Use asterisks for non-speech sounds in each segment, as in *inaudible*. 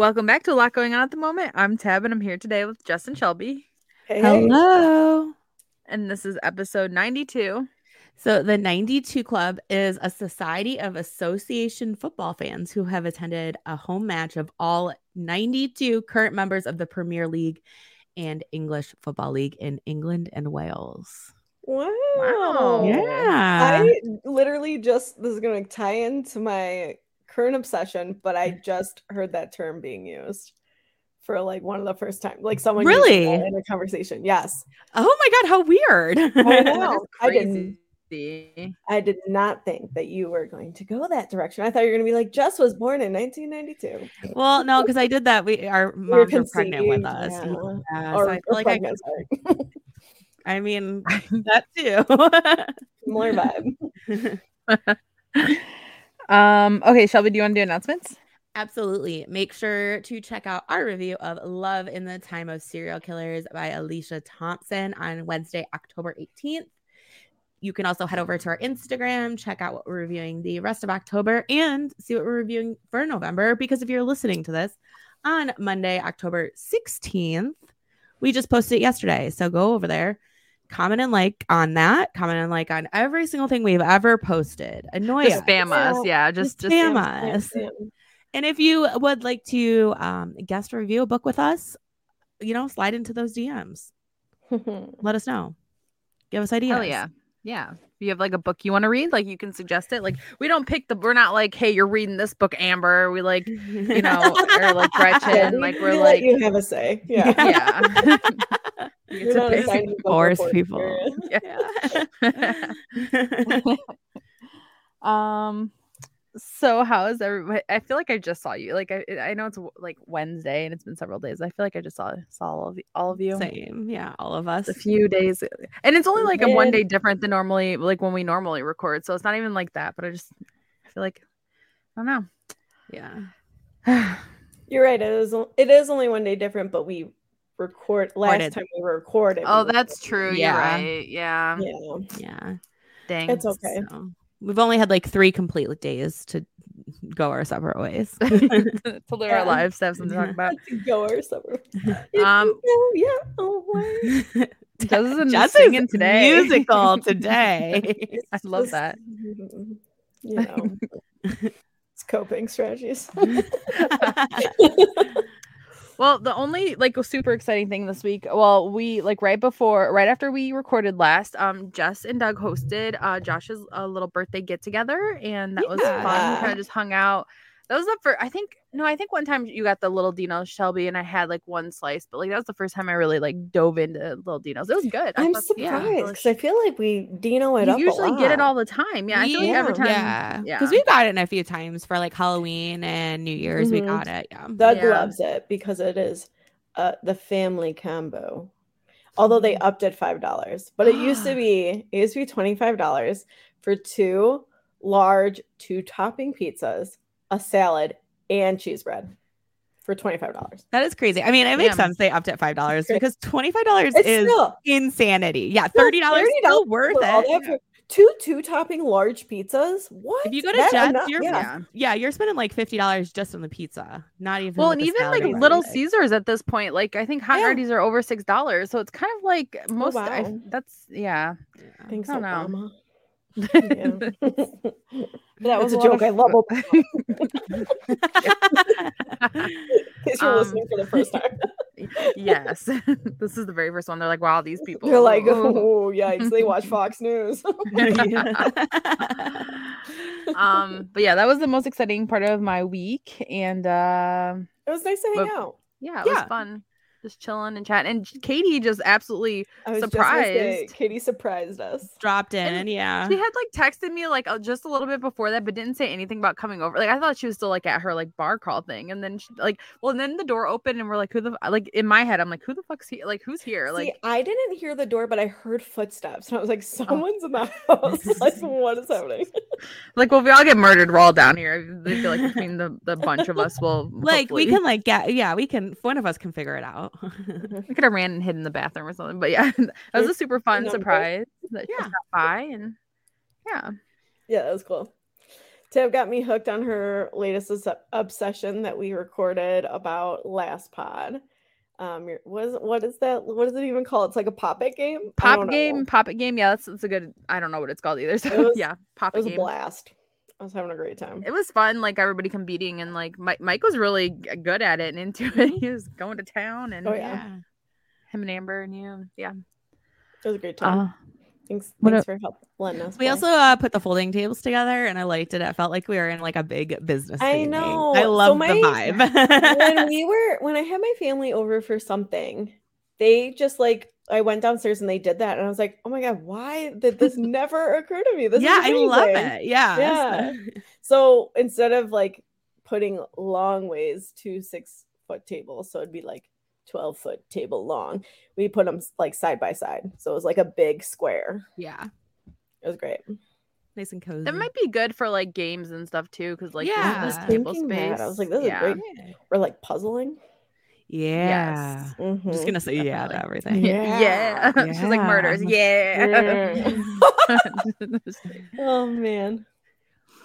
welcome back to a lot going on at the moment. I'm Tabb, and I'm here today with Jess and Shelby, Hey, hey. Hello. and this is episode 92. So, the 92 Club is a society of association football fans who have attended a home match of all 92 current members of the Premier League and English Football League in England and Wales. Wow. Wow. Yeah. I literally just this is gonna tie into my current obsession, but I mm-hmm. just heard that term being used for like one of the first time. Like someone Really? in a conversation. Yes. Oh my God, how weird. I *laughs* know. I didn't. I did not think that you were going to go that direction. I thought you were gonna be like Jess was born in 1992. well, no, because I did that. We our moms were pregnant with us. yeah. Yeah, or, so I like I, pregnant. *laughs* I mean *laughs* that too. More vibe. Um, okay, Shelby, do you want to do announcements? Absolutely. Make sure to check out our review of Love in the Time of Serial Killers by Alicia Thompson on Wednesday, October 18th. You can also head over to our Instagram, check out what we're reviewing the rest of October, and see what we're reviewing for November. Because if you're listening to this on Monday, October 16th, we just posted it yesterday. So go over there, comment and like on that, comment and like on every single thing we've ever posted. Annoy Just us. spam us. Yeah, just just spam Spam, us. spam, And if you would like to um, guest review a book with us, you know, slide into those DMs. *laughs* Let us know. Give us ideas. Hell yeah. Yeah. If you have like a book you want to read, like you can suggest it. Like we don't pick the we're not like, hey, you're reading this book, Amber. We like, you *laughs* know, or like *laughs* Gretchen. we- like we we're let like you have a say. Yeah. Yeah. You You're get not to pick. *laughs* Force people. period. *laughs* *laughs* um so how is everybody i feel like i just saw you like i i know it's like wednesday and it's been several days i feel like i just saw saw all of you all of you Same. Yeah. All of us. a few days and it's only like a one day different than normally like when we normally record so it's not even like that but i just i feel like i don't know Yeah. *sighs* You're right. it is it is only one day different, but we record last Recorded. time we recorded. oh we that's true Yeah. you're right yeah, recorded. Yeah. dang It's okay. So we've only had like three complete days to go our separate ways. *laughs* to live Yeah. our lives to have something to talk about *laughs* Yeah. Go our summer. *laughs* Um, Oh yeah. Oh why? Jess is in Jess singing is today. musical today. I love just, that. You know, it's coping strategies. Well, the only like super exciting thing this week, well, we like right before, right after we recorded last, um, Jess and Doug hosted uh Josh's uh, little birthday get together, and that was fun. Yeah. Kind of just hung out. That was the first. I think no, I think one time you got the little Dino Shelby, and I had like one slice, but like that was the first time I really like dove into little Dinos. It was good. I I'm thought- surprised yeah, because I feel like we Dino it you up. a usually get it all the time. Yeah, I feel like Yeah. every time. Yeah. Yeah. Because we got it in a few times for like Halloween and New Year's. We Mhm. got it. Yeah. Doug Yeah. loves it because it is uh, the family combo. Although they Mm-hmm. upped it five dollars, but it used to *gasps* be it used to be twenty five dollars for two large two topping pizzas, a salad, and cheese bread for twenty five dollars. That is crazy. I mean, it makes Damn. sense they upped at five dollars because twenty five dollars It's is still insanity. Yeah, still thirty dollars still worth for it. two two topping large pizzas. What? If you go to That Jets, enough- you're- yeah. Yeah. Yeah, you're spending like fifty dollars just on the pizza. Not even Well, and even like Little anything. Caesars at this point, like I think hot Yeah. Hardee's are over six dollars, so it's kind of like oh, most. I, wow. that's yeah. Yeah. Thanks, I don't know. Obama. Yeah. *laughs* *laughs* That was a joke. of I love fu- them. In case you're Um, listening for the first time. *laughs* yes, this is the very first one. They're like, wow, these people. They're like, oh. oh, yikes. They watch Fox News. um, but yeah, that was the most exciting part of my week, and uh, it was nice to hang But- out. yeah, it Yeah. was fun, just chilling and chatting. And Katie just absolutely I was just say, Surprised. Katie surprised us. Dropped in, And yeah. She had like texted me like just a little bit before that, but didn't say anything about coming over. Like I thought she was still like at her like bar crawl thing, and then she, like, well, and then the door opened, and we're like, who the like in my head, I'm like, who the fuck's here? Like who's here? See, Like I didn't hear the door, but I heard footsteps, and I was like, Oh. "Someone's in the house! *laughs* like, what is happening?" *laughs* like well, if we all get murdered, we're all down here. I feel like between the the bunch of us, will like we can like get yeah, we can one of us can figure it out. We could have ran and hid in the bathroom or something. But yeah, *laughs* that was a super fun number. surprise that Yeah. stopped by, and yeah, Yeah, that was cool. Tabb got me hooked on her latest obsession that we recorded about last pod. Um, your- was what is that? What is it even called? It's like a pop it game. Pop know. game, pop it game. Yeah, that's, that's a good. I don't know what it's called either. So was- *laughs* yeah, pop It it was a blast. I was having a great time. it was fun like everybody competing and like mike, mike was really good at it and into it *laughs* he was going to town and Oh, yeah. him and amber and you yeah It was a great time. uh, thanks, thanks a- for help letting us. We play. also uh, put the folding tables together, and I liked it. It felt like we were in like a big business. I meeting. know. I love my- the vibe. *laughs* when we were when I had my family over for something, they just like I went downstairs and they did that, and I was like, "Oh my god, why did this *laughs* never occur to me?" This yeah, is I love it. Yeah, Yeah. *laughs* So instead of like putting long ways to six foot tables, so it'd be like twelve foot table long, we put them like side by side, so it was like a big square. yeah, It was great. nice and cozy. that might be good for like games and stuff too because like Yeah. yeah this was table space that. I was like, this is yeah. great. Or like puzzling. Yeah, Yes. I'm just gonna say yeah to everything. *laughs* Yeah. yeah, she's like murders yeah *laughs* Oh man.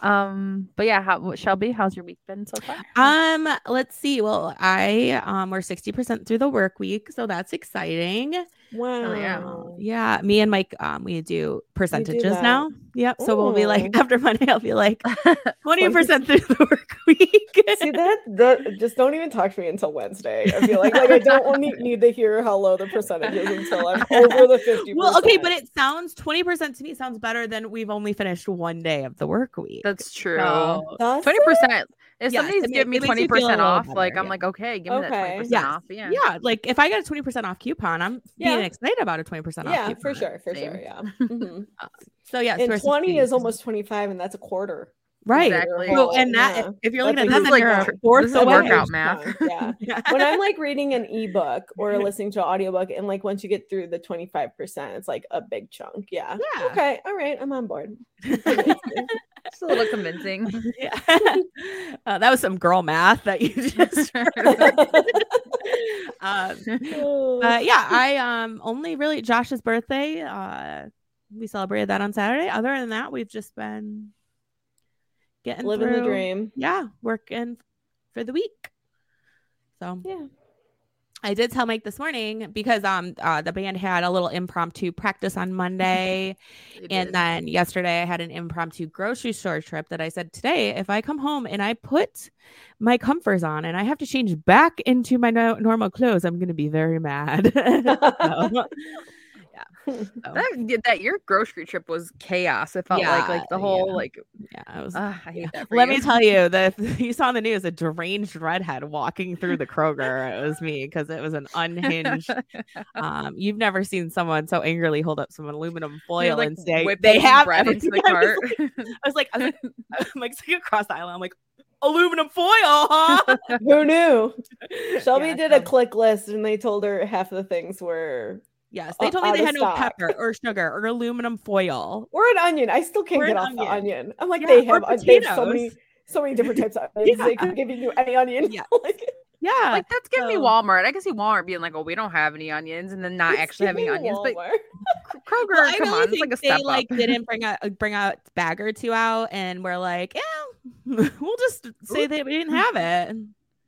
um but yeah how shelby how's your week been so far Um, let's see. Well, I um we're 60% through the work week, so that's exciting. Wow. yeah. Yeah, me and Mike um we do percentages now. Yep. So we'll be like after Monday, I'll be like *laughs* 20% through the work *laughs* week. See that, that just don't even talk to me until Wednesday. I feel like like I don't *laughs* need, need to hear how low the percentage is until I'm over the 50 well, okay, but it sounds 20% to me sounds better than we've only finished one day of the work week. that's true So- Twenty percent. If Yes, somebody's it giving me twenty you feel a percent off, better, like I'm yeah. like, okay, give me that twenty percent Yes. off. Yeah. yeah, like if I get a 20% off coupon, I'm being excited about a 20% off yeah, coupon. for sure, for Same. sure, yeah. *laughs* Mhm. So yeah, and 20 is almost 25, and that's a quarter. right. Exactly. So, and that Yeah. if you're looking That's at that, huge then you're a fourth This is a away. workout math. chunk, Yeah. *laughs* when I'm like reading an ebook or listening to an audiobook, and like once you get through the 25%, it's like a big chunk. Yeah. Yeah. Okay. All right. I'm on board. *laughs* Just a little convincing. *laughs* *laughs* Yeah. Uh, that was some girl math that you *laughs* just um, but yeah, I um only really Josh's birthday. Uh, we celebrated that on Saturday. Other than that, we've just been getting Living the dream. Yeah, working for the week. So Yeah. I did tell Mike this morning because um uh, the band had a little impromptu practice on Monday. *laughs* It And is. then yesterday I had an impromptu grocery store trip that I said today if I come home and I put my comforts on and I have to change back into my no- normal clothes, I'm going to be very mad. *laughs* So. So, that, that your grocery trip was chaos. It felt like Yeah, like the whole yeah. like yeah, I was ah, I hate that. Let you. me tell you that *laughs* you saw in the news a deranged redhead walking through the Kroger. It was me because it was an unhinged. *laughs* Um, you've never seen someone so angrily hold up some aluminum foil like, and say they have bread into the everything." *laughs* I was cart. like- I was like, I was like, I'm like across the aisle. I'm like, aluminum foil, huh? Who knew? Shelby Yeah, did a so- ClickList and they told her half of the things were Yes, they o- told me they of had no stock. pepper or sugar or aluminum foil. or an onion. I still can't Or get an off the onion. onion. I'm like, Yeah, they have uh, they have so many so many different types of *laughs* onions. They Yeah. could give you any onion. Yeah. *laughs* like, Yeah, like that's giving me Walmart. I can see Walmart being like, "Oh, we don't have any onions," and then not actually having giving onions. But Walmart. Kroger, Well, I come really on, it's think like a they step like didn't bring out uh, bring out a bag or two out, and we're like, yeah, *laughs* we'll just say that we didn't have it.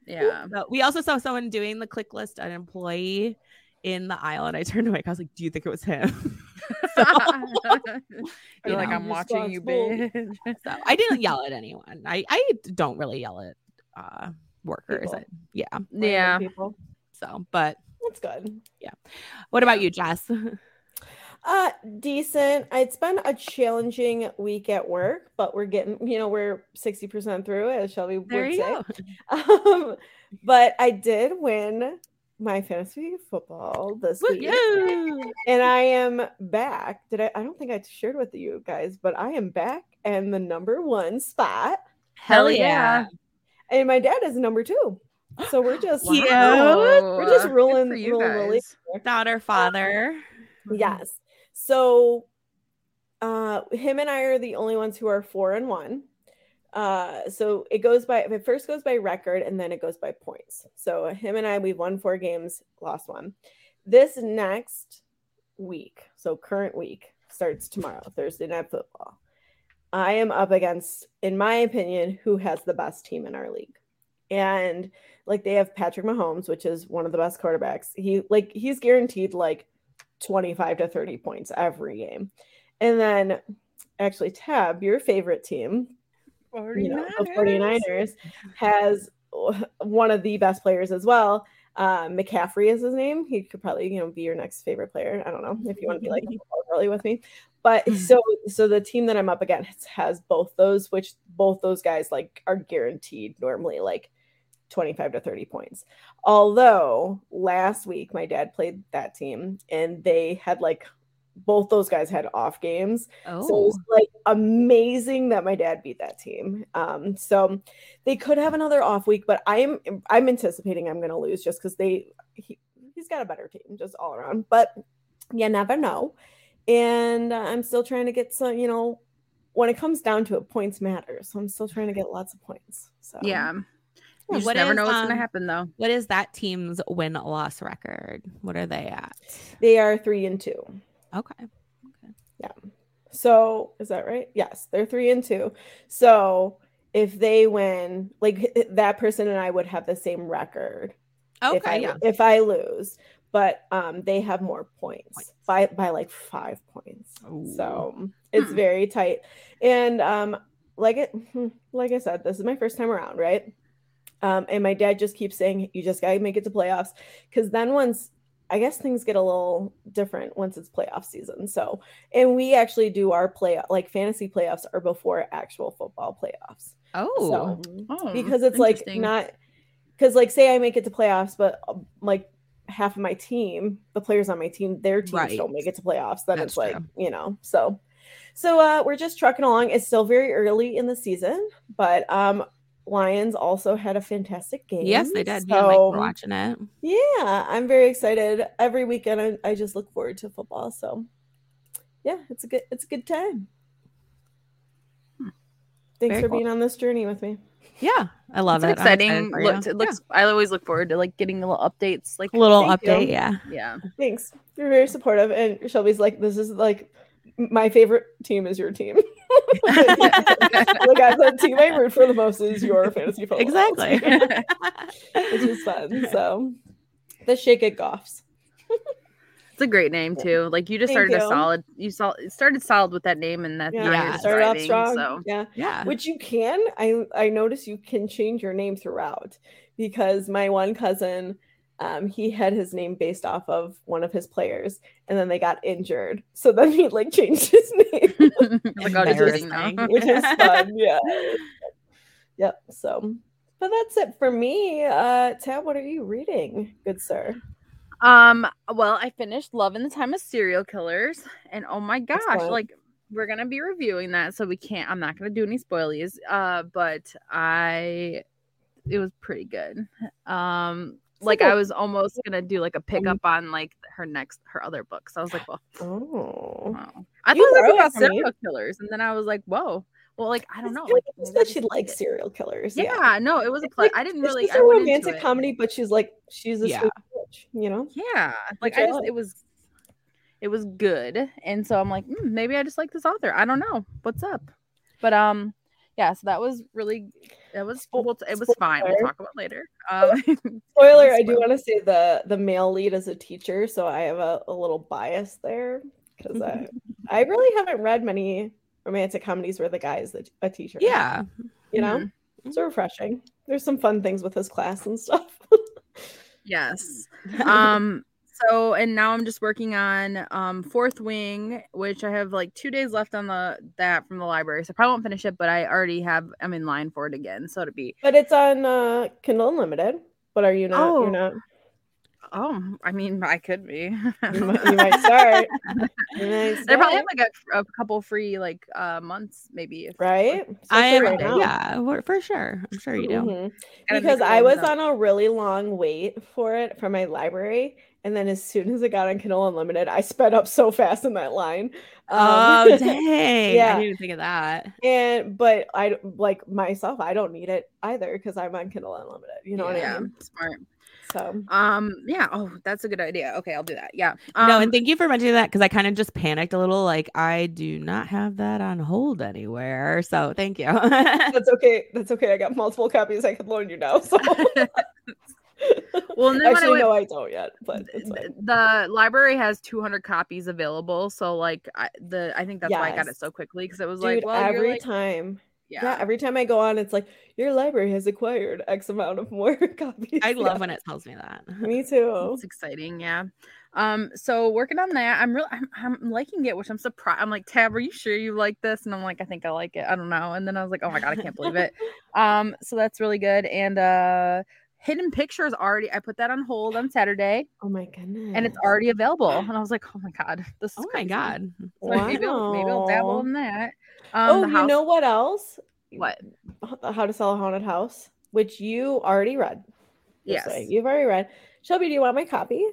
yeah, But we also saw someone doing the ClickList, an employee in the aisle, and I turned away. Mike. I was like, "Do you think it was him?" *laughs* *laughs* You're like, know, I'm watching you, bitch. So I didn't yell at anyone. I I don't really yell at uh workers. I- yeah. Yeah. people. So, but That's good. Yeah. What about you, Jess? Uh, decent. It's been a challenging week at work, but we're getting, you know, we're 60% through, as Shelby There would you say. go. *laughs* Um, but I did win my fantasy football this week. Woo! And I am back. Did I? I don't think I shared with you guys, but I am back and the number one spot. Hell yeah. And my dad is number two. So we're *gasps* just Wow. we're just Good rolling, for you rolling, rolling. Daughter, father. Yes. So uh him and I are the only ones who are four and one. Uh so it goes by it first goes by record and then it goes by points. So him and I we've won four games, lost one. This next week, so current week starts tomorrow, Thursday night football. I am up against, in my opinion, who has the best team in our league. And like they have Patrick Mahomes, which is one of the best quarterbacks. He like he's guaranteed like 25 to 30 points every game. And then actually Tabb, your favorite team, you know, the 49ers has one of the best players as well. Uh, McCaffrey is his name. He could probably, you know, be your next favorite player. I don't know if you want to be like *laughs* early with me. But *laughs* so so the team that I'm up against has both those, which both those guys like are guaranteed normally like 25 to 30 points. Although last week my dad played that team and they had like both those guys had off games. So it Oh, was like amazing that my dad beat that team. Um, so they could have another off week, but I'm I'm anticipating I'm gonna lose just because they he, he's got a better team just all around. But you never know. And uh, I'm still trying to get some, you know, when it comes down to it, points matter. So I'm still trying to get lots of points. So Yeah. You just What never is, know what's um, gonna happen though. what is that team's win loss record? What are they at? they are three and two. Okay. Okay. Yeah. So is that right? Yes, they're three and two. So if they win, like that person and I would have the same record. if I Okay. Yeah. if I lose, but um they have more points, Points. by by like five points. Ooh. So it's Hmm. very tight. And um like it like I said, this is my first time around, right? Um and my dad just keeps saying you just gotta make it to playoffs because then once I guess things get a little different once it's playoff season. So, and we actually do our play like fantasy playoffs are before actual football playoffs. Oh. So, Oh, because it's like not because like say I make it to playoffs, but um, like half of my team, the players on my team, their teams Right. don't make it to playoffs. Then That's it's like true. you know, so so uh we're just trucking along. It's still very early in the season, but um Lions also had a fantastic game. yes, they did. Yeah, like So, we're watching it. yeah, I'm very excited. Every weekend I, I just look forward to football. So yeah, it's a good it's a good time. Hmm. Thanks Very for cool. being on this journey with me. Yeah, I love it's it. Exciting. for. Look, it looks. I always look forward to like getting the little updates. Like little Thank you. update. Yeah. yeah, Thanks. You're very supportive. And Shelby's like, this is like my favorite team is your team. *laughs* like I said, team I root for the most is your fantasy football. Exactly. team, *laughs* Which is fun. So the shake it goffs. it's a great name too. Like you just Thank started a solid. You saw it started solid with that name, and that's Yeah, now Yeah, you're you just started off strong. So Yeah. yeah. Which you can. I I notice you can change your name throughout because my one cousin um, he had his name based off of one of his players, and then they got injured. So then he like *laughs* changed his name. *laughs* *laughs* like oh, just kidding now. Embarrassing. which is fun. Yeah. Yep. So, but that's it for me. Uh, Tabb, what are you reading, good sir? Um, well, I finished Love in the Time of Serial Killers, and oh my gosh, Excellent. like we're gonna be reviewing that, so we can't. I'm not gonna do any spoilies. Uh, but I, it was pretty good. Um, like I was almost gonna do like a pickup on like her next her other books. I was like, well, Oh, wow. I thought it was about it from me. serial killers, and then I was like, whoa. Well, like I don't know, Yeah, like it's that she likes it. serial killers. Yeah, no, it was a play. like- I didn't really. just I a romantic comedy, but she's like she's a Yeah. bitch, you know. Yeah, like Which I I just it was it was good, and so I'm like, "Hmm, maybe I just like this author. I don't know what's up, but um, yeah. So that was really it was we'll, it was fine. We'll talk about later. *laughs* Um, *laughs* Spoiler: I do want to say the the male lead is a teacher, so I have a, a little bias there. because I, *laughs* I really haven't read many romantic comedies where the guy is the, a teacher. Yeah. you know, Mhm. it's refreshing. There's some fun things with his class and stuff. Yes. Um so and now I'm just working on um Fourth Wing, which I have like 2 days left on the that from the library. So I probably won't finish it, but I already have I'm in line for it again. So it'll be but it's on uh, Kindle Unlimited. But are you not? Oh. You're not. Oh, I mean, I could be. You might, you might start. *laughs* You might They probably have like a, a couple free like uh months maybe. If, right. I Especially am, right now. yeah, for- for sure. I'm sure you do. Mhm. Because I was up. on a really long wait for it from my library. And then as soon as it got on Kindle Unlimited, I sped up so fast in that line. Oh Um, *laughs* dang! yeah. I didn't even think of that. and but I like myself, I don't need it either because I'm on Kindle Unlimited. You know what I yeah, mean? smart. So Um, yeah. Oh, that's a good idea. Okay, I'll do that. Yeah. no, Um, and thank you for mentioning that because I kind of just panicked a little. Like I do not have that on hold anywhere. So thank you. *laughs* that's okay. That's okay. I got multiple copies I could loan you now. So *laughs* *laughs* Well, and then when I actually, went- no, I don't yet. But it's fine. the library has 200 copies available so like I, the i think that's why i got it so quickly because it was Dude, like well every you're like, time, yeah, yeah. every time I go on, it's like your library has acquired X amount of more *laughs* copies. I love Yeah. when it tells me that. Me *laughs* too. it's exciting yeah um so working on that i'm really I'm, I'm liking it which i'm surprised i'm like tabb are you sure you like this and i'm like i think i like it i don't know and then i was like oh my god i can't believe it um so that's really good and uh hidden pictures already i put that on hold on saturday Oh my goodness. and it's already available and i was like oh my god this is Oh my god! *laughs* So maybe, I'll, maybe I'll dabble in that um Oh, the you know what else? what How to Sell a Haunted House, which you already read. yes saying. You've already read. Shelby, do you want my copy?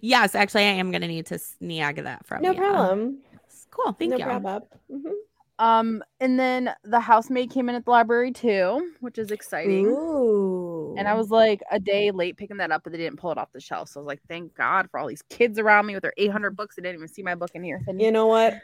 Yes, actually, I am gonna need to snag that from No you. No problem. Cool. Thank no you. problem. Mhm. Um, and then the housemaid came in at the library too, which is exciting. Ooh. And I was like a day late picking that up, but they didn't pull it off the shelf. So I was like, thank God for all these kids around me with their 800 books. They didn't even see my book in here. And you know what?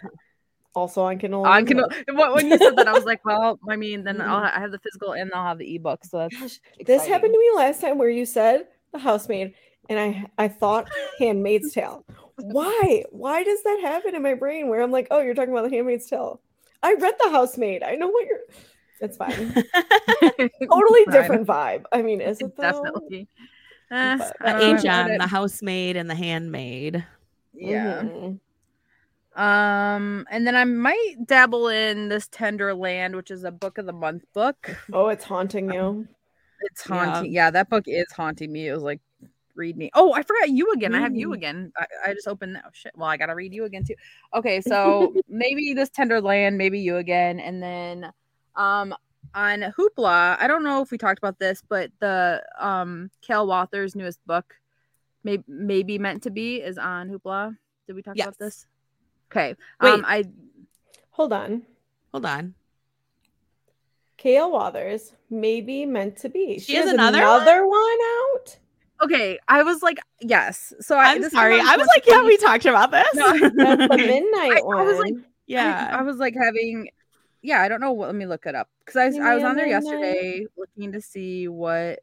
Also on Kindle. on Kindle, when you said that, I was like, *laughs* well, I mean, then I'll Mhm. ha- I have the physical and I'll have the ebook. So that's Gosh, this happened to me last time where you said the housemaid, and I I thought Handmaid's Tale. Why? Why does that happen in my brain where I'm like, oh, you're talking about the Handmaid's Tale? I read the housemaid. I know what you're. It's fine. *laughs* *laughs* Totally Fine. different vibe. I mean, is it though? Definitely. But- I the don't know, I HM, read the housemaid, and the handmaid. Yeah. Mhm. Um, and then I might dabble in this Tender Land, which is a book of the month book. Oh, it's haunting you. It's haunting. Yeah, that book is haunting me. It was like, read me. Oh, I forgot you again. I have you Mm. again. I, I just opened that. Oh, shit. Well, I gotta read you again too. Okay, *laughs* so maybe this Tender Land, maybe you again, and then um on Hoopla. I don't know if we talked about this, but the um K.L. Walther's newest book, maybe maybe meant to be, is on Hoopla. Did we talk Yes. about this? Okay. Wait. Um, I Hold on. Hold on. K.L. Walthers, maybe meant to be. She has another one? another one out. okay. I was like, yes. So I, I'm sorry. I was like, yeah, we talked about this. No. That's the *laughs* midnight I- I one. was like, yeah. I, I was like having, yeah, I don't know. What, let me look it up because I, was- I was on there midnight. yesterday looking to see what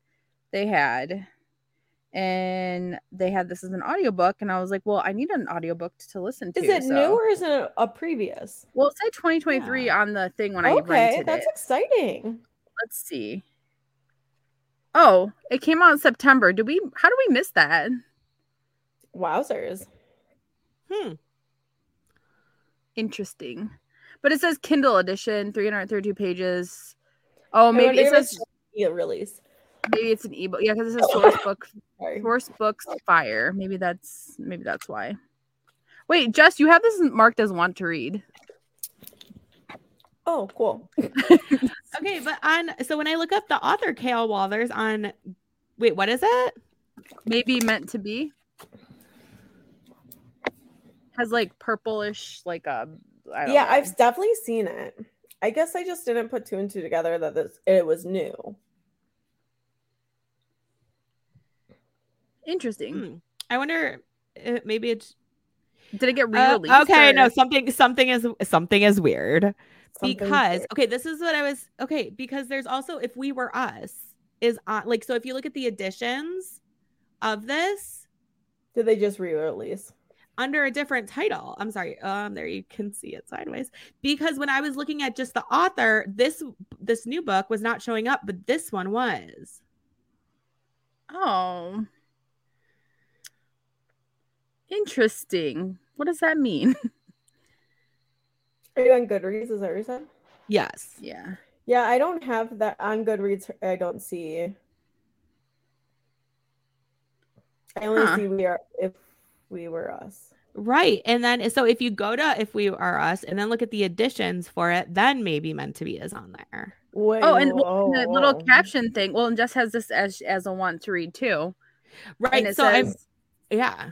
they had, and they had this as an audiobook, and I was like, well, I need an audiobook to listen to. is it so- new or is it a, a previous? Well, it said 2023 Yeah. on the thing when I okay, that's it. exciting. Let's see. Oh, it came out in September. Did we? How do we miss that? Wowzers. Hmm. Interesting. But it says Kindle edition, 332 pages. Oh, maybe it if it's says a release. maybe it's an ebook. Yeah, because it says source book *laughs* source books fire. Maybe that's maybe that's why. Wait, Jess, you have this marked as want to read. Oh, cool. *laughs* Okay, but on so when I look up the author K.L. Walther on wait, what is it? Maybe meant to be. Has like purplish, like a I don't Yeah, know. I've definitely seen it. I guess I just didn't put two and two together that this it was new. interesting. Hmm. I wonder uh, maybe it's Did it get uh, re-released? okay, or- no, something something is something is weird. Something because weird. okay this is what i was okay because there's also if we were us is on like so if you look at the editions of this did they just re-release? Under a different title. I'm sorry. Um, there you can see it sideways. Because when I was looking at just the author, this this new book was not showing up, but this one was. Oh. Interesting. What does that mean? *laughs* Are you on Goodreads? Is that what you said? Yes. yeah. Yeah, I don't have that on Goodreads. I don't see. I only Huh. see we are if we were us. Right. And then so if you go to if we are us and then look at the additions for it, then maybe meant to be is on there. Wait, Oh, and well, the little caption thing. Well, and Jess has this as as a want to read too. And Right. it So I'm says, yeah.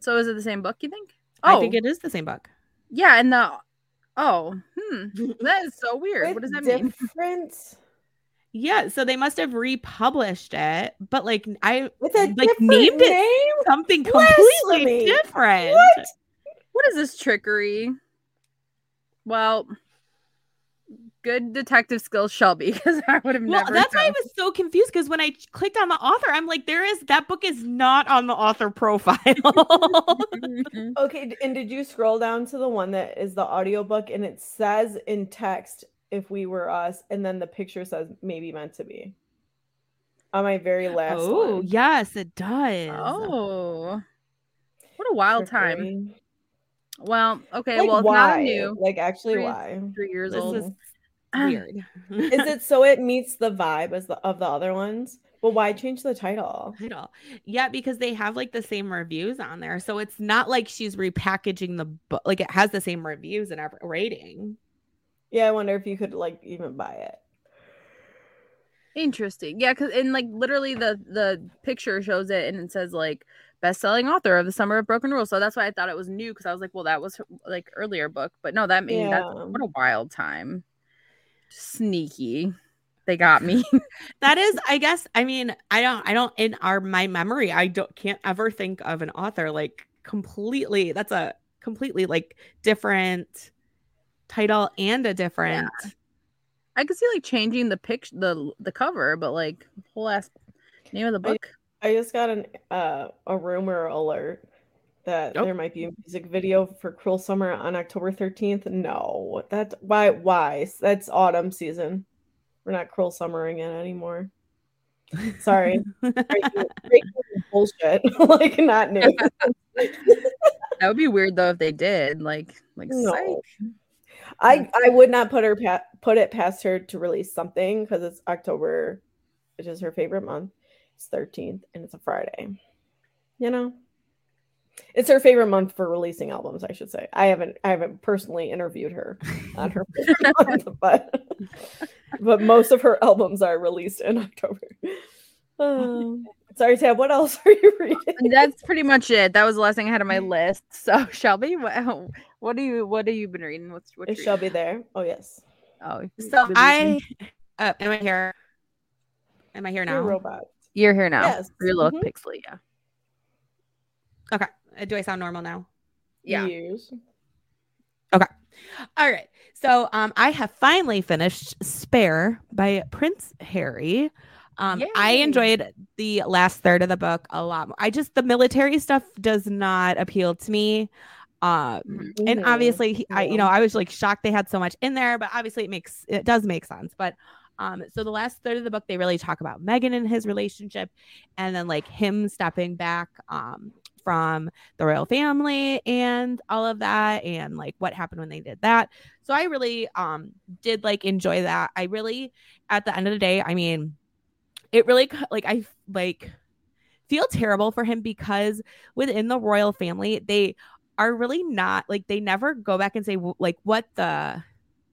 so is it the same book? You think? Oh. I Oh, think it is the same book. yeah. And the oh, hmm, *laughs* that is so weird. With what does that mean? Different Yeah, so they must have republished it, but like I with a like different named it something completely Blasphemy. different. What? What is this trickery? Well, good detective skills, Shelby, because *laughs* I would have Well, never. that's why I was so confused because when I clicked on the author, I'm like, there is that book is not on the author *laughs* profile. *laughs* Okay, and did you scroll down to the one that is the audiobook and it says in text if we were us and then the picture says maybe meant to be. On my very last oh, one. yes, it does. Oh, what a wild time. Trickery. Well, okay. Like well, it's why? not new. Like actually Three- why? Three years This old. is ah. weird. Is it so it meets the vibe as the of the other ones? But why change the title? title? Yeah, because they have like the same reviews on there, so it's not like she's repackaging the book. Like it has the same reviews and every rating. Yeah, I wonder if you could like even buy it. Interesting. Yeah, because and like literally the the picture shows it and it says like best selling author of the summer of broken rules. So that's why I thought it was new because I was like, well, that was like earlier book, but no, that means that's what a wild time. Sneaky. They got me. *laughs* that is i guess i mean i don't i don't in our my memory i don't can't ever think of an author like completely that's a completely like different title and a different I could see like changing the picture the the cover, but like whole ass name of the book. I just got an uh, a rumor alert that Oh. there might be a music video for Cruel Summer on October 13th. No, that's why why? That's autumn season. We're not Cruel Summering it anymore. Sorry. *laughs* Breaking- breaking bullshit. *laughs* like not new. *laughs* That would be weird though if they did. Like like psych. I I would not put her pa- put it past her to release something because it's October, which is her favorite month. It's 13th and it's a Friday. You know. It's her favorite month for releasing albums, I should say. I haven't I haven't personally interviewed her on her *laughs* month, but but most of her albums are released in October. *laughs* Um, sorry, Tabb, what else are you *laughs* reading? That's pretty much it. That was the last thing I had on my *laughs* list. So *laughs* Shelby, what, what do you what have you been reading? What's what Is Shelby there? Oh yes. Oh, so i uh, am i here am i here You're now robot. you're here now. Yes. You look Mhm. pixely, yeah. okay Uh, do i sound normal now Yeah. Years. all right so um i have finally finished spare by prince harry um i enjoyed the last third of the book a lot more i just the military stuff does not appeal to me. Um Mhm. and obviously he- I, you know i was like shocked they had so much in there but obviously it makes it does make sense. But um so the last third of the book they really talk about meghan and his relationship and then like him stepping back um from the royal family and all of that and like what happened when they did that. So i really um did like enjoy that. I really at the end of the day i mean it really like i like feel terrible for him because within the royal family they are really not like they never go back and say like what the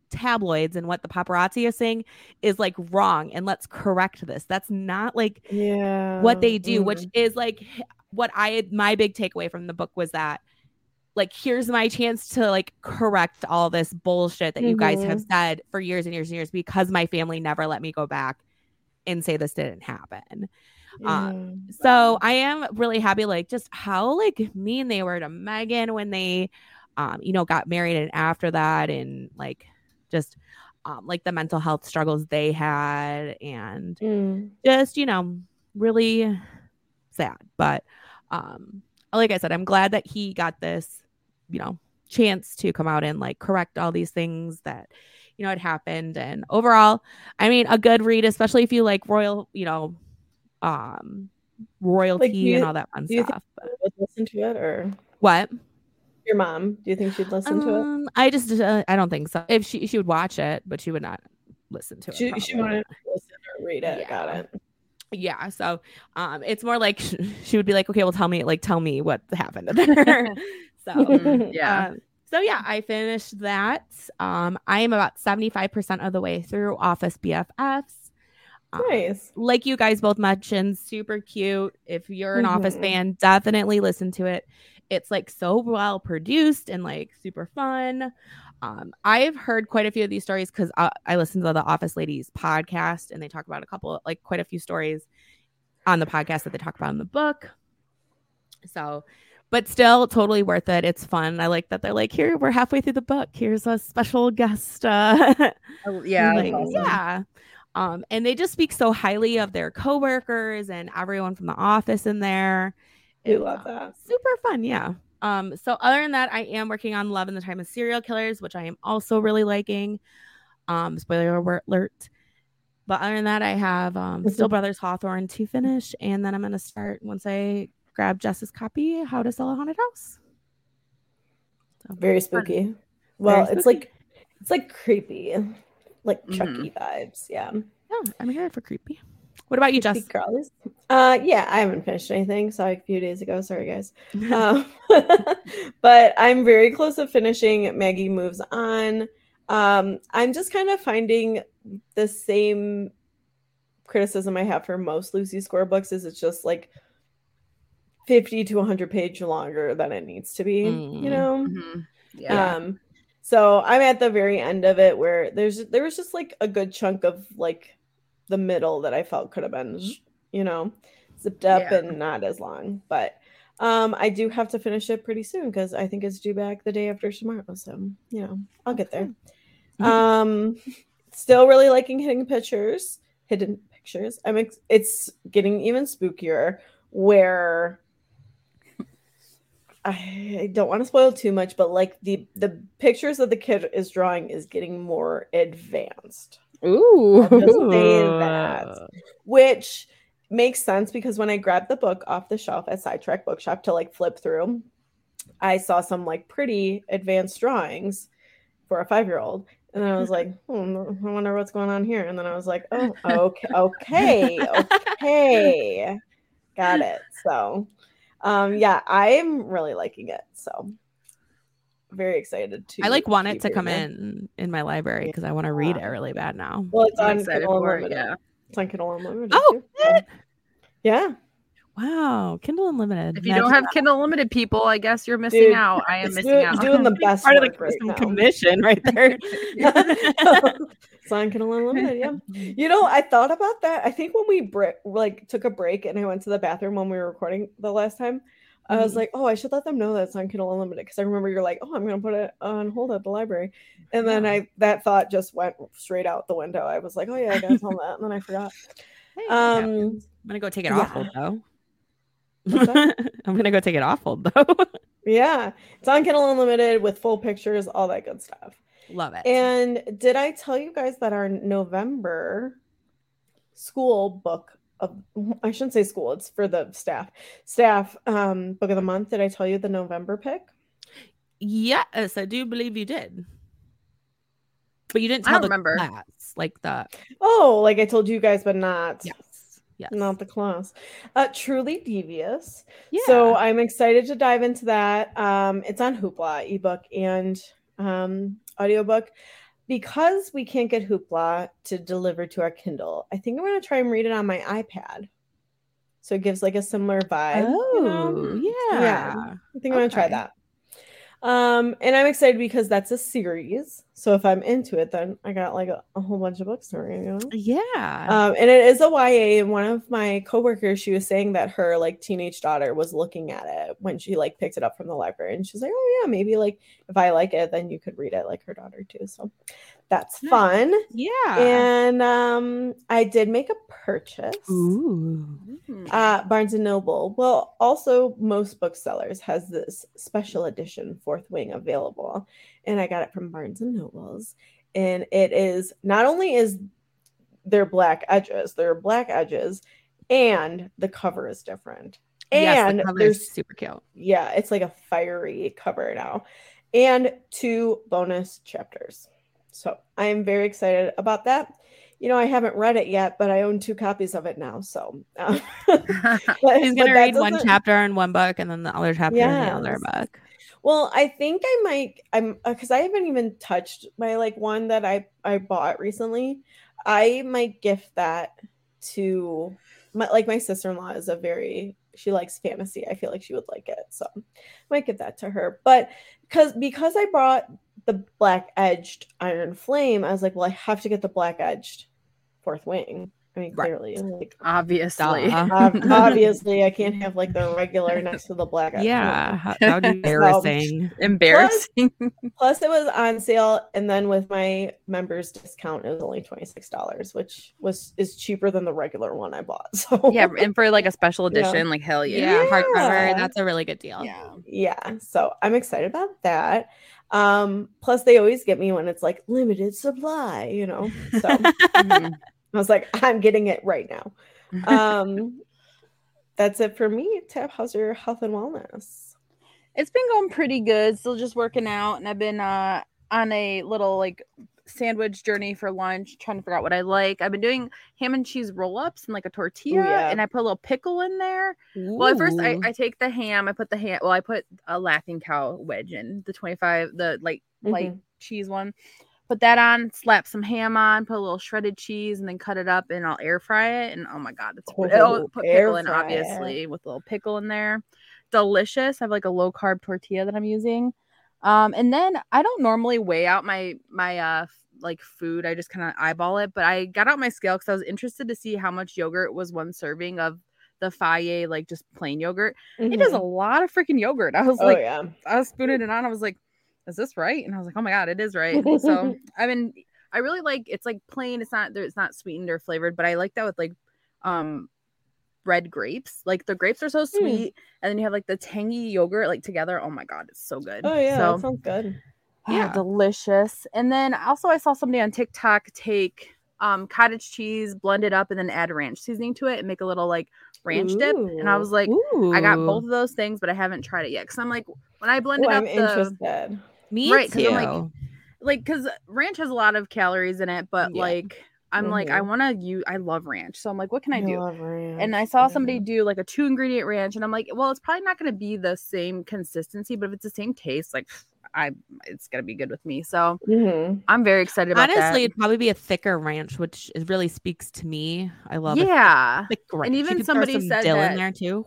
tabloids and what the paparazzi is saying is like wrong and let's correct this that's not like Yeah. what they do which Mhm. is like what i my big takeaway from the book was that like here's my chance to like correct all this bullshit that you guys have said for years and years and years because my family never let me go back and say this didn't happen um, so I am really happy, like just how like mean they were to Meghan when they, um, you know, got married and after that, and like just um, like the mental health struggles they had, and Mm. just you know, really sad. But um, like I said, I'm glad that he got this, you know, chance to come out and like correct all these things that you know it happened. And overall, I mean, a good read, especially if you like royal, you know, um, royalty you- and all that fun do you stuff. But Would listen to it or what? your mom? Do you think she'd listen to it? Um, I just uh, I don't think so. If she she would watch it, but she would not listen to it. She, she probably. wanted to listen or read it. Yeah. Got it. yeah so um it's more like *laughs* she would be like okay well tell me like tell me what happened to *laughs* there *laughs* so Mm, yeah. um, so yeah i finished that um i am about 75% of the way through office bffs Um, Nice. like you guys both mentioned super cute if you're an office Mhm. fan definitely listen to it it's like so well produced and like super fun um, I've heard quite a few of these stories because I, I listen to the Office Ladies podcast and they talk about a couple, like quite a few stories on the podcast that they talk about in the book. So, but still totally worth it. It's fun. I like that they're like, here, we're halfway through the book. Here's a special guest. Uh, *laughs* Oh, yeah. like, awesome. yeah. Um, and they just speak so highly of their coworkers and everyone from the office in there. We It's, love uh, that. Super fun, yeah. Um, so other than that, I am working on Love in the Time of Serial Killers, which I am also really liking. Um, spoiler alert- alert. But other than that, I have um Still Brothers Hawthorne to finish, and then I'm gonna start once I grab Jess's copy, How to Sell a Haunted House. So Very spooky. Well, Very it's spooky. like it's like creepy, like Mhm. Chucky vibes. Yeah. yeah, I'm here for creepy. What about you, Jess? Creepy. Uh, yeah, I haven't finished anything. Saw it a few days ago. Sorry, guys. *laughs* um, *laughs* but I'm very close to finishing. Maggie moves on. Um, I'm just kind of finding the same criticism I have for most Lucy Score books is it's just like 50 to 100 page longer than it needs to be. Mm. You know. Mhm. Yeah. Um, so I'm at the very end of it where there's there was just like a good chunk of like the middle that I felt could have been, you know, zipped up Yeah. and not as long. But um, I do have to finish it pretty soon because I think it's due back the day after tomorrow. So you know, I'll get there. *laughs* Um, still really liking hidden pictures. Hidden pictures. I'm. Ex- it's getting even spookier where I don't want to spoil too much, but like the the pictures that the kid is drawing is getting more advanced, Ooh. I'm just saying *laughs* that. which makes sense because when I grabbed the book off the shelf at Sidetrack Bookshop to like flip through, I saw some like pretty advanced drawings for a five year old. And I was like, hmm, I wonder what's going on here. And then I was like, oh, *laughs* okay, okay, okay. Got it. So, um, yeah, I'm really liking it. So, very excited to. I like want it to come it. in in my library because I want to read it really bad now. Well, it's I'm on excited Kindle for it, Unlimited. yeah. It's on Kindle Unlimited. Oh, too. Yeah. Wow, Kindle Unlimited. If you don't Imagine have Kindle Limited, people, I guess you're missing Dude, out. I am missing doing, out. it's doing the *laughs* best part of the right commission right there. *laughs* *laughs* it's on Kindle Unlimited. Yeah. *laughs* You know, I thought about that. I think when we break, like took a break and I went to the bathroom when we were recording the last time, I was Mhm. like, oh, I should let them know that it's on Kindle Unlimited because I remember you're like, oh, I'm gonna put it on hold at the library, and then I that thought just went straight out the window. I was like, oh yeah, I gotta tell them that, and then I forgot. Hey, Um. I'm gonna go take it off hold though. *laughs* I'm gonna go take it off hold though. *laughs* Yeah, it's on Kindle Unlimited with full pictures, all that good stuff. Love it. And did I tell you guys that our November school book of I shouldn't say school, it's for the staff. Staff um book of the month. Did I tell you the November pick? yes, I do believe you did. But you didn't tell don't the remember. class, like the Oh, like I told you guys, but not yes, yes. not the class. Uh truly devious. yeah. So I'm excited to dive into that. Um, it's on Hoopla ebook and um, audiobook. Because we can't get Hoopla to deliver to our Kindle, I think I'm going to try and read it on my iPad. So it gives like a similar vibe. you know? oh Yeah. yeah. I think I'm going to try that. Um, and I'm excited because that's a series. So if I'm into it, then I got like a, a whole bunch of books to read. You know? Yeah. Um, and it is a YA. And one of my coworkers, she was saying that her like teenage daughter was looking at it when she like picked it up from the library, and she's like, "Oh yeah, maybe like if I like it, then you could read it like her daughter too." So that's Nice. fun. Yeah. And um, I did make a purchase. Ooh. Uh, Barnes and Noble. Well, also most booksellers has this special edition Fourth Wing available, and I got it from Barnes and Nobles. And it is not only is there black edges, there are black edges, and the cover is different. yes, And the cover there's is super cute. yeah, it's like a fiery cover now, and two bonus chapters. So I am very excited about that. You know, I haven't read it yet, but I own two copies of it now. So uh, *laughs* but- She's but gonna read one doesn't- chapter in one book and then the other chapter in the other book. Well, I think I might. I'm because I haven't even touched my like one that I I bought recently. I might gift that to my like my sister in law is a very she likes fantasy. I feel like she would like it, so I might give that to her. But because because I brought the black edged Iron Flame, I was like, well, I have to get the black edged Fourth Wing. I mean, Right. clearly, like Obviously. Duh. *laughs* ob- *laughs* obviously, I can't have like the regular next to the black edge. Yeah, how, how *laughs* embarrassing. Embarrassing. Plus, it was on sale, and then with my members discount, it was only twenty six dollars, which was is cheaper than the regular one I bought. So yeah, and for like a special Yeah. edition, like hell Yeah, yeah. hardcover. Yeah. That's a really good deal. Yeah. yeah, so I'm excited about that. Um, plus, they always get me when it's like limited supply, you know. So *laughs* *laughs* I Mhm. was like, I'm getting it right now. Um, *laughs* that's it for me. Tabb, how's your health and wellness? it's been going pretty good. Still just working out, and I've been uh on a little like sandwich journey for lunch, trying to figure out what I like. I've been doing ham and cheese roll ups and like a tortilla, yeah. and I put a little pickle in there. Well, at first I, I take the ham, I put the ham. Well, I put a laughing cow wedge in the twenty five, the like light Mhm. cheese one. Put that on, slap some ham on, put a little shredded cheese, and then cut it up, and I'll air fry it. And oh my god, it's oh, Oh, put pickle in fry it. obviously with a little pickle in there. Delicious. I have like a low carb tortilla that I'm using. Um, and then I don't normally weigh out my my uh like food. I just kind of eyeball it. But I got out my scale because I was interested to see how much yogurt was one serving of the Fage like just plain yogurt. It is a lot of freaking yogurt. I was Oh like, yeah. I was spooning it on. I was like, is this right? And I was like, oh my god, it is right. *laughs* So I mean, I really like it's like plain. It's not. It's not sweetened or flavored, but I like that with like um red grapes. Like the grapes are so Hmm. sweet, and then you have like the tangy yogurt like together. Oh my god, it's so good. Oh yeah, so that sounds good. yeah, *sighs* Yeah. delicious. And then also I saw somebody on TikTok take um cottage cheese, blend it up, and then add ranch seasoning to it and make a little like ranch dip. And I was like, I got both of those things, but I haven't tried it yet. Cause I'm like, when I blended Ooh, up I'm the interested. Me Right, 'cause too. I'm like- like because ranch has a lot of calories in it, but Yeah. like I'm like I want to use I love ranch, so I'm like, what can I do? love ranch, And I saw yeah. somebody do like a two ingredient ranch, and I'm like, well, it's probably not going to be the same consistency, but if it's the same taste, like I, it's gonna be good with me. So Mhm. I'm very excited about Honestly, that. it'd probably be a thicker ranch, which is really speaks to me. I love yeah, thick ranch. You even could throw somebody some said dill that- in there too.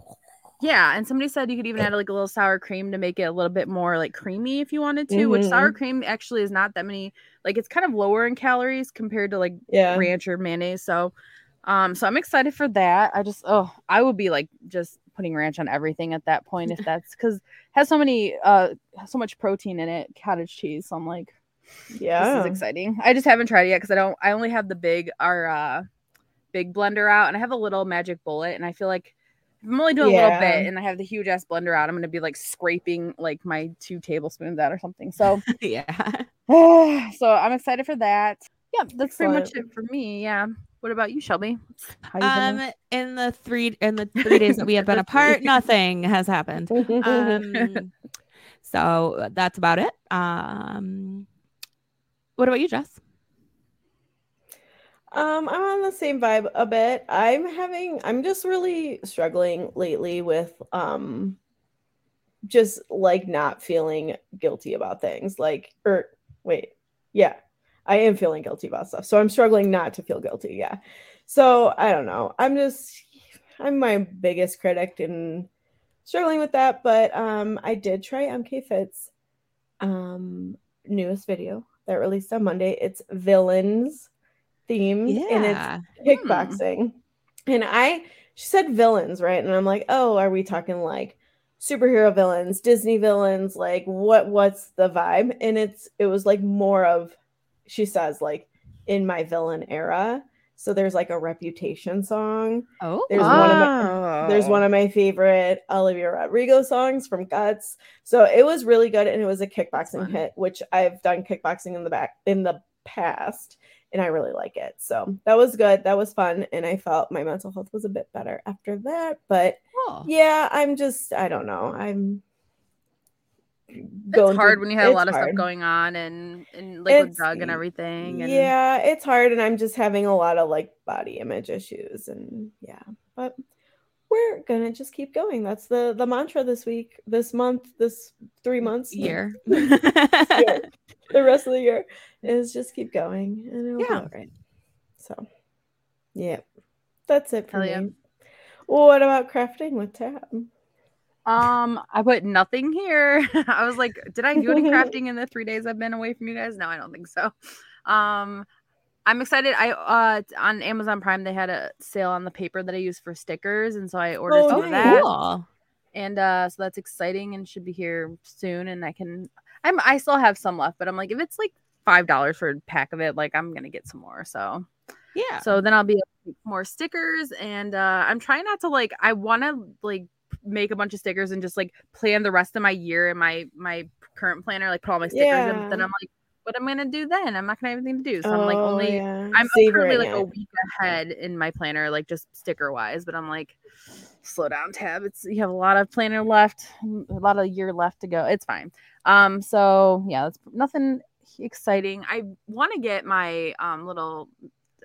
yeah. And somebody said you could even add like a little sour cream to make it a little bit more like creamy if you wanted to. Which sour cream actually is not that many. Like it's kind of lower in calories compared to like Yeah. ranch or mayonnaise. So, um, so I'm excited for that. I just, oh, I would be like just putting ranch on everything at that point if *laughs* that's because has so many, uh, so much protein in it, cottage cheese. So I'm like, Yeah. this is exciting. I just haven't tried it yet because I don't. I only have the big, our uh, big blender out, and I have a little magic bullet, and I feel like. I'm only doing a little bit, and I have the huge ass blender out. I'm gonna be like scraping like my two tablespoons out or something. So, *laughs* yeah. *sighs* so I'm excited for that. Yeah, that's pretty much it for me. Yeah. What about you, Shelby? How you been? Um, in the three in the three days that we have been *laughs* apart, nothing has happened. Um, *laughs* so that's about it. Um, what about you, Jess? Um, I'm on the same vibe a bit. I'm having I'm just really struggling lately with um just like not feeling guilty about things. Like or wait, yeah. I am feeling guilty about stuff. So I'm struggling not to feel guilty. Yeah. So I don't know. I'm just I'm my biggest critic and struggling with that. But um I did try MK Fit's um newest video that released on Monday. It's villains themed and it's Yeah. kickboxing. And I she said villains, right? And I'm like, oh, are we talking like superhero villains, Disney villains? Like what what's the vibe? And it's it was like more of she says like in my villain era. So there's like a reputation song. Oh, There's one of my there's one oh. of my favorite Olivia Rodrigo songs from Guts. So it was really good and it was a kickboxing hit, which I've done kickboxing in the back in the past and I really like it. So that was good. That was fun and I felt my mental health was a bit better after that, but cool. yeah, I'm just I don't know. I'm it's hard through- when you have a lot of hard. stuff going on and and like with It's- Doug and everything. And Yeah, it's hard and I'm just having a lot of like body image issues and yeah, but we're gonna just keep going. That's the the mantra this week, this month, this three months, year. *laughs* year, *laughs* *laughs* the rest of the year is just keep going and it'll Yeah. be all right. So yeah, that's it for Hell me. yeah. Well, what about crafting with Tabb? Um, I put nothing here. *laughs* I was like, did I do any *laughs* crafting in the three days I've been away from you guys? No, I don't think so. Um, I'm excited. I uh on Amazon Prime they had a sale on the paper that I use for stickers, and so I ordered Oh, some of that. cool. And uh, so that's exciting and should be here soon. And I can, I'm, I still have some left, but I'm like, if it's like five dollars for a pack of it, like I'm gonna get some more. So Yeah. so then I'll be able to make more stickers, and uh, I'm trying not to like. I want to like make a bunch of stickers and just like plan the rest of my year in my my current planner, like put all my stickers in. But then I'm like, what am I gonna do then? I'm not gonna have anything to do. So I'm like Oh, only. yeah. I'm currently like a week ahead in my planner, like just sticker wise. But I'm like, slow down, tabb. It's you have a lot of planner left, a lot of year left to go. It's fine. Um, so yeah, that's nothing exciting. I want to get my um little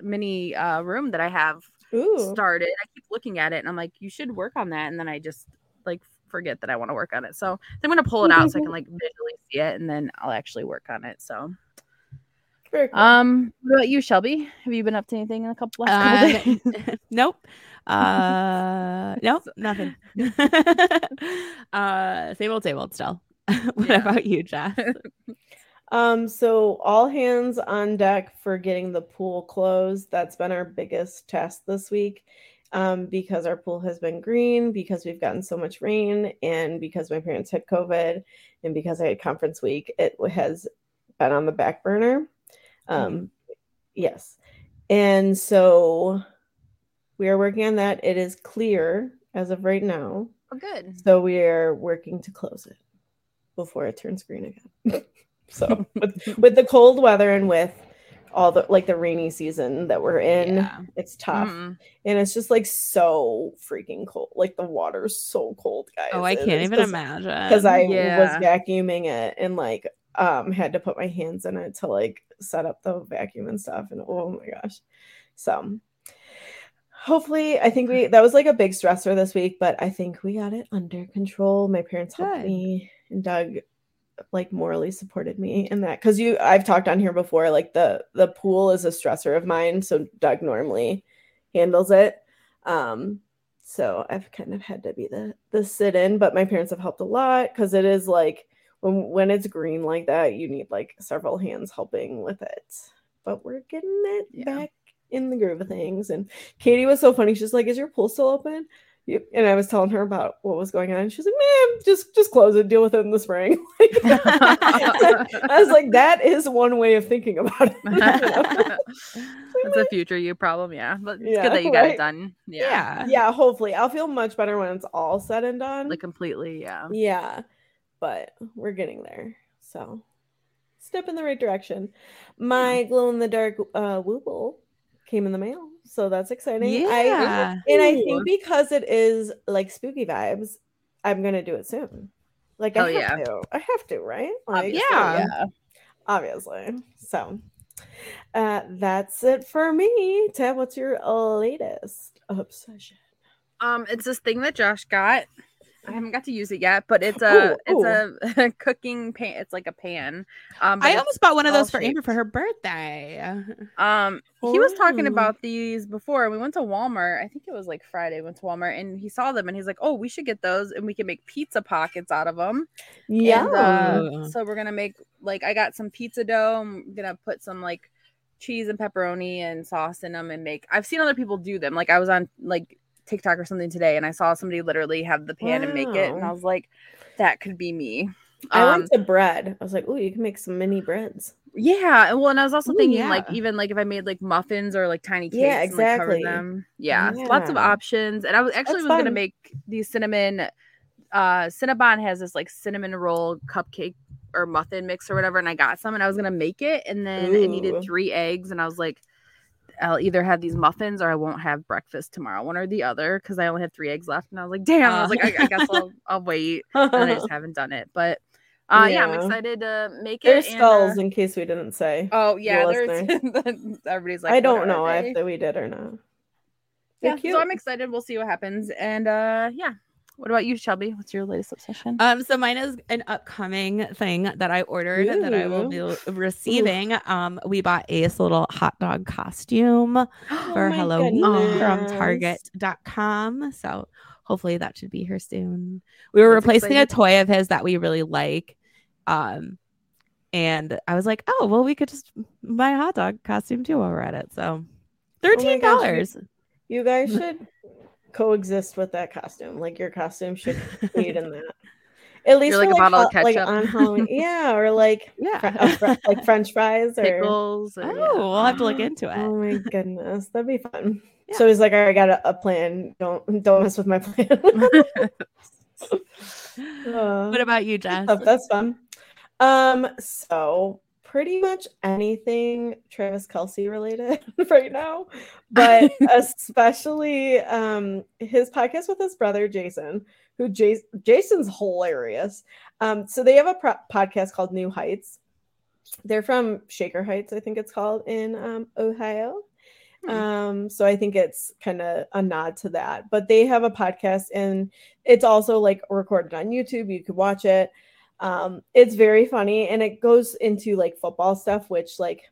mini uh room that I have Ooh. started. I keep looking at it and I'm like, you should work on that. And then I just forget that I want to work on it. So I'm gonna pull it out so I can like visually see it and then I'll actually work on it. So Very cool. um what about you, Shelby? Have you been up to anything in a couple last couple Um, days? *laughs* nope. *laughs* Uh, nope, nothing. *laughs* uh, same old, same old still. what Yeah. about you, Jess? Um, so all hands on deck for getting the pool closed. That's been our biggest test this week. Um, because our pool has been green, because we've gotten so much rain, and because my parents had COVID, and because I had conference week, it has been on the back burner. Um, yes. And so we are working on that. It is clear as of right now. Oh, good. So we are working to close it before it turns green again. *laughs* so with, with the cold weather and with all the like the rainy season that we're in, Yeah. it's tough. Mm. And it's just like so freaking cold. Like the water's so cold, guys. Oh, I can't even imagine. Because I Yeah. was vacuuming it and like um had to put my hands in it to like set up the vacuum and stuff. And oh my gosh. So hopefully I think we that was like a big stressor this week, but I think we got it under control. My parents helped Good. me and Doug like morally supported me in that because you I've talked on here before like the the pool is a stressor of mine so Doug normally handles it. Um so I've kind of had to be the the sit in but my parents have helped a lot because it is like when when it's green like that you need like several hands helping with it. But we're getting it Yeah. back in the groove of things and Katie was so funny she's like is your pool still open and I was telling her about what was going on. and She's like, "Man, just just close it, deal with it in the spring." *laughs* *laughs* I was like, "That is one way of thinking about it." *laughs* That's a future you problem, yeah. But it's Yeah, good that you got right? it done. Yeah. yeah. yeah, hopefully, I'll feel much better when it's all said and done. Like completely, yeah. yeah, but we're getting there. So, step in the right direction. My glow in the dark uh, Wooble came in the mail, so that's exciting. I, Yeah. and I think because it is like spooky vibes, I'm gonna do it soon. Like I Hell have yeah. to. I have to, right? Like, Obviously, yeah. yeah. obviously. So uh that's it for me. Tabb, what's your latest obsession? Um, it's this thing that Josh got. I haven't got to use it yet, but it's a Ooh, it's a *laughs* cooking pan. It's like a pan. Um, I almost bought one of those for Amber for her birthday. Um, he was talking about these before. We went to Walmart. I think it was like Friday. Went to Walmart and he saw them and he's like, "Oh, we should get those and we can make pizza pockets out of them." Yeah. And, uh, so we're gonna make like I got some pizza dough. I'm gonna put some like cheese and pepperoni and sauce in them and make. I've seen other people do them. Like I was on like TikTok or something today and I saw somebody literally have the pan and make it, and I was like, that could be me. I Um, went to bread. I was like, oh, you can make some mini breads. Yeah, and well, and I was also Ooh, thinking like even like if I made like muffins or like tiny cakes, Yeah, and, like, exactly. them. Yeah, lots of options. And I was actually That's was gonna make these cinnamon. Uh, Cinnabon has this like cinnamon roll cupcake or muffin mix or whatever, and I got some, and I was gonna make it, and then it needed three eggs, and I was like. I'll either have these muffins or I won't have breakfast tomorrow, one or the other, because I only had three eggs left. And I was like, damn. I was Uh. like, I, I guess I'll, *laughs* I'll wait. And I just *laughs* haven't done it. But uh, yeah. I'm excited to make it. There's and, skulls uh, in case we didn't say. Oh yeah, there's *laughs* everybody's like I don't know they?" if we did or not. Yeah, cute. so I'm excited. We'll see what happens. And uh yeah. What about you, Shelby? What's your latest obsession? Um, so mine is an upcoming thing that I ordered that I will be receiving. Um, we bought a little hot dog costume *gasps* for Oh my Halloween from goodness. Target.com. So hopefully that should be here soon. We were That's replacing exciting. a toy of his that we really like. Um, and I was like, oh well, we could just buy a hot dog costume too while we're at it. So Oh thirteen dollars. You guys *laughs* should coexist with that costume. Like your costume should aid in *laughs* that. At least You're like for, a bottle of hot- like ketchup. on Halloween. *laughs* Yeah, or like Yeah. fr- fr- like French fries or Pickles. Oh, and- we'll have to look into it. Oh my goodness, that'd be fun. Yeah. So he's like, "All right, I got a, a plan. Don't don't mess with my plan." *laughs* Uh, what about you, Jess? stuff. That's fun. Um, so pretty much anything Travis Kelce related *laughs* right now, but *laughs* especially um his podcast with his brother Jason, who Jas- Jason's hilarious. Um, so they have a pro- podcast called New Heights. They're from Shaker Heights, I think it's called in um, Ohio. Hmm. Um, so I think it's kind of a nod to that. But they have a podcast and it's also like recorded on YouTube. You could watch it. Um, it's very funny and it goes into like football stuff, which like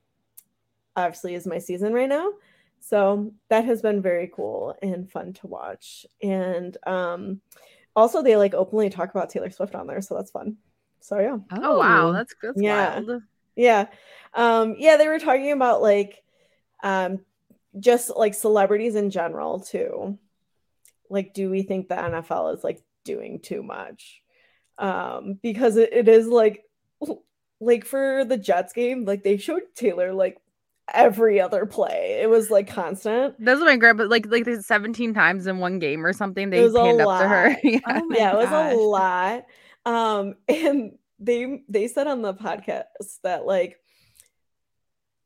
obviously is my season right now. So that has been very cool and fun to watch. And um also they like openly talk about Taylor Swift on there, so that's fun. So yeah. Oh wow, that's good. Yeah. wild. Yeah. Um, yeah, they were talking about like um just like celebrities in general too. Like, do we think the NFL is like doing too much? Um, because it, it is like like for the Jets game, like they showed Taylor like every other play. It was like constant. That's what my grandpa like like they 17 times in one game or something. They was a panned up to her. lot. *laughs* yeah. Oh my yeah, it was a lot. Um, and they they said on the podcast that like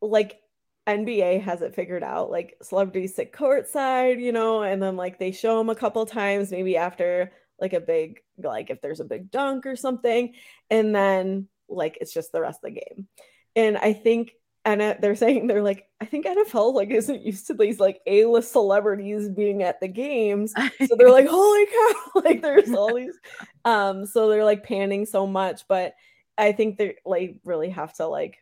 like NBA has it figured out. Like celebrities sit courtside, you know, and then like they show them a couple times, maybe after like a big like if there's a big dunk or something, and then like it's just the rest of the game. And I think and they're saying they're like I think NFL like *laughs* isn't used to these like A-list celebrities being at the games so they're like holy *laughs* cow *laughs* like there's all these um so they're like panning so much but i think they like really have to like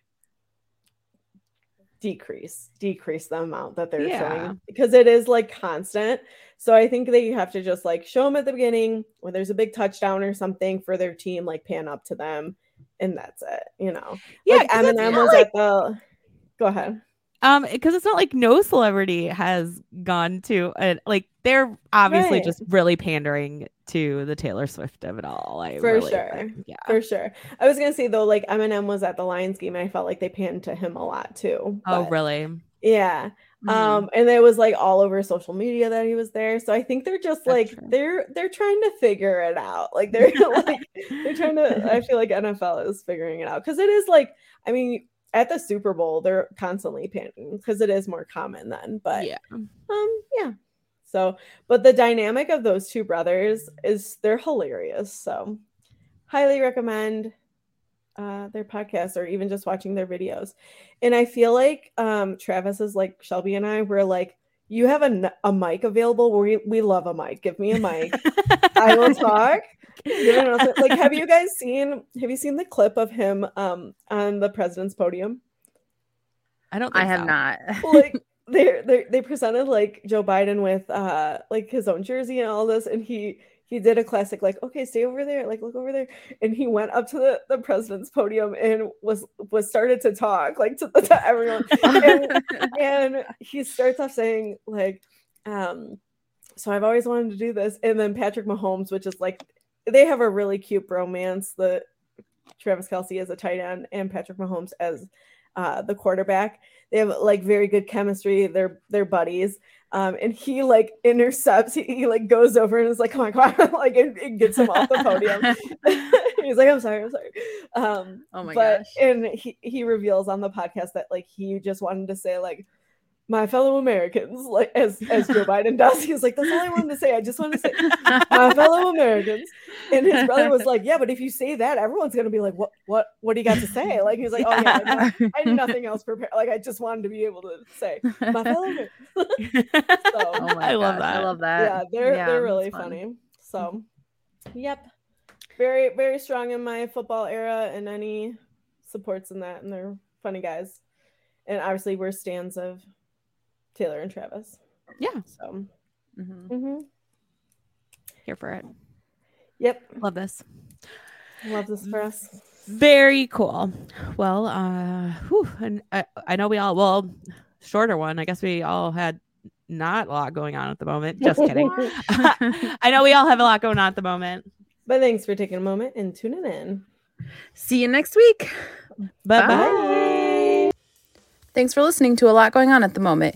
decrease decrease the amount that they're Yeah. showing because it is like constant. So i think that you have to just like show them at the beginning when there's a big touchdown or something for their team like pan up to them and that's it you know? Yeah, like eminem was like- at the go ahead Um, because it's not like no celebrity has gone to a, like they're obviously Right. just really pandering to the Taylor Swift of it all. I For really sure. think. Yeah. for sure i was gonna say though like eminem was at the lions game and i felt like they panned to him a lot too Oh, really? Yeah. Mhm. Um, and it was like all over social media that he was there. So I think they're just That's like true. they're they're trying to figure it out. Like *laughs* they're *laughs* like they're trying to I feel like NFL is figuring it out because it is like I mean at the Super Bowl they're constantly panting because it is more common then. But yeah. um yeah. So but the dynamic of those two brothers is they're hilarious. So highly recommend uh their podcast or even just watching their videos. And I feel like um Travis is like Shelby and I we're like you have a, a mic available we we love a mic. Give me a mic. I will *laughs* talk. Give me an announcement. like have *laughs* you guys seen have you seen the clip of him um on the president's podium? I don't. I have so. not. like *laughs* they they they presented like Joe Biden with uh like his own jersey and all this, and he he did a classic like okay stay over there like look over there and he went up to the, the president's podium and was was started to talk like to, *laughs* to everyone and, *laughs* and he starts off saying like um so I've always wanted to do this and then Patrick Mahomes which is like they have a really cute romance the Travis Kelce as a tight end and Patrick Mahomes as uh, the quarterback. They have like very good chemistry. They're they're buddies. Um, and he like intercepts. He, he like goes over and is like, "Come on, come on!" *laughs* like it, and gets him off the podium. *laughs* *laughs* He's like, "I'm sorry, I'm sorry." Um, Oh my but, gosh. And he he reveals on the podcast that like he just wanted to say like my fellow Americans, like as as Joe *laughs* Biden does. He was like, "That's all I wanted to say. I just wanted to say *laughs* my fellow Americans." And his brother was like, "Yeah, but if you say that, everyone's gonna be like, what what what do you got to say?" Like he was like, "Oh yeah, I, know- I had nothing else prepared. Like I just wanted to be able to say my fellow *laughs* Americans." Oh my I love that. I love that. yeah, they're Yeah, they're really that's fun. funny. So, mm-hmm. yep, very very strong in my football era, and any supports in that, and they're funny guys. And obviously, we're stands of Taylor and Travis. Yeah. So, Mhm. mhm. Here for it. yep, Love this. love this for us. Very cool. Well, uh, whew, and I, I know we all well shorter one. I guess we all had not a lot going on at the moment. Just kidding. *laughs* *laughs* I know we all have a lot going on at the moment. But thanks for taking a moment and tuning in. See you next week. Bye bye. Bye. Thanks for listening to a lot going on at the moment.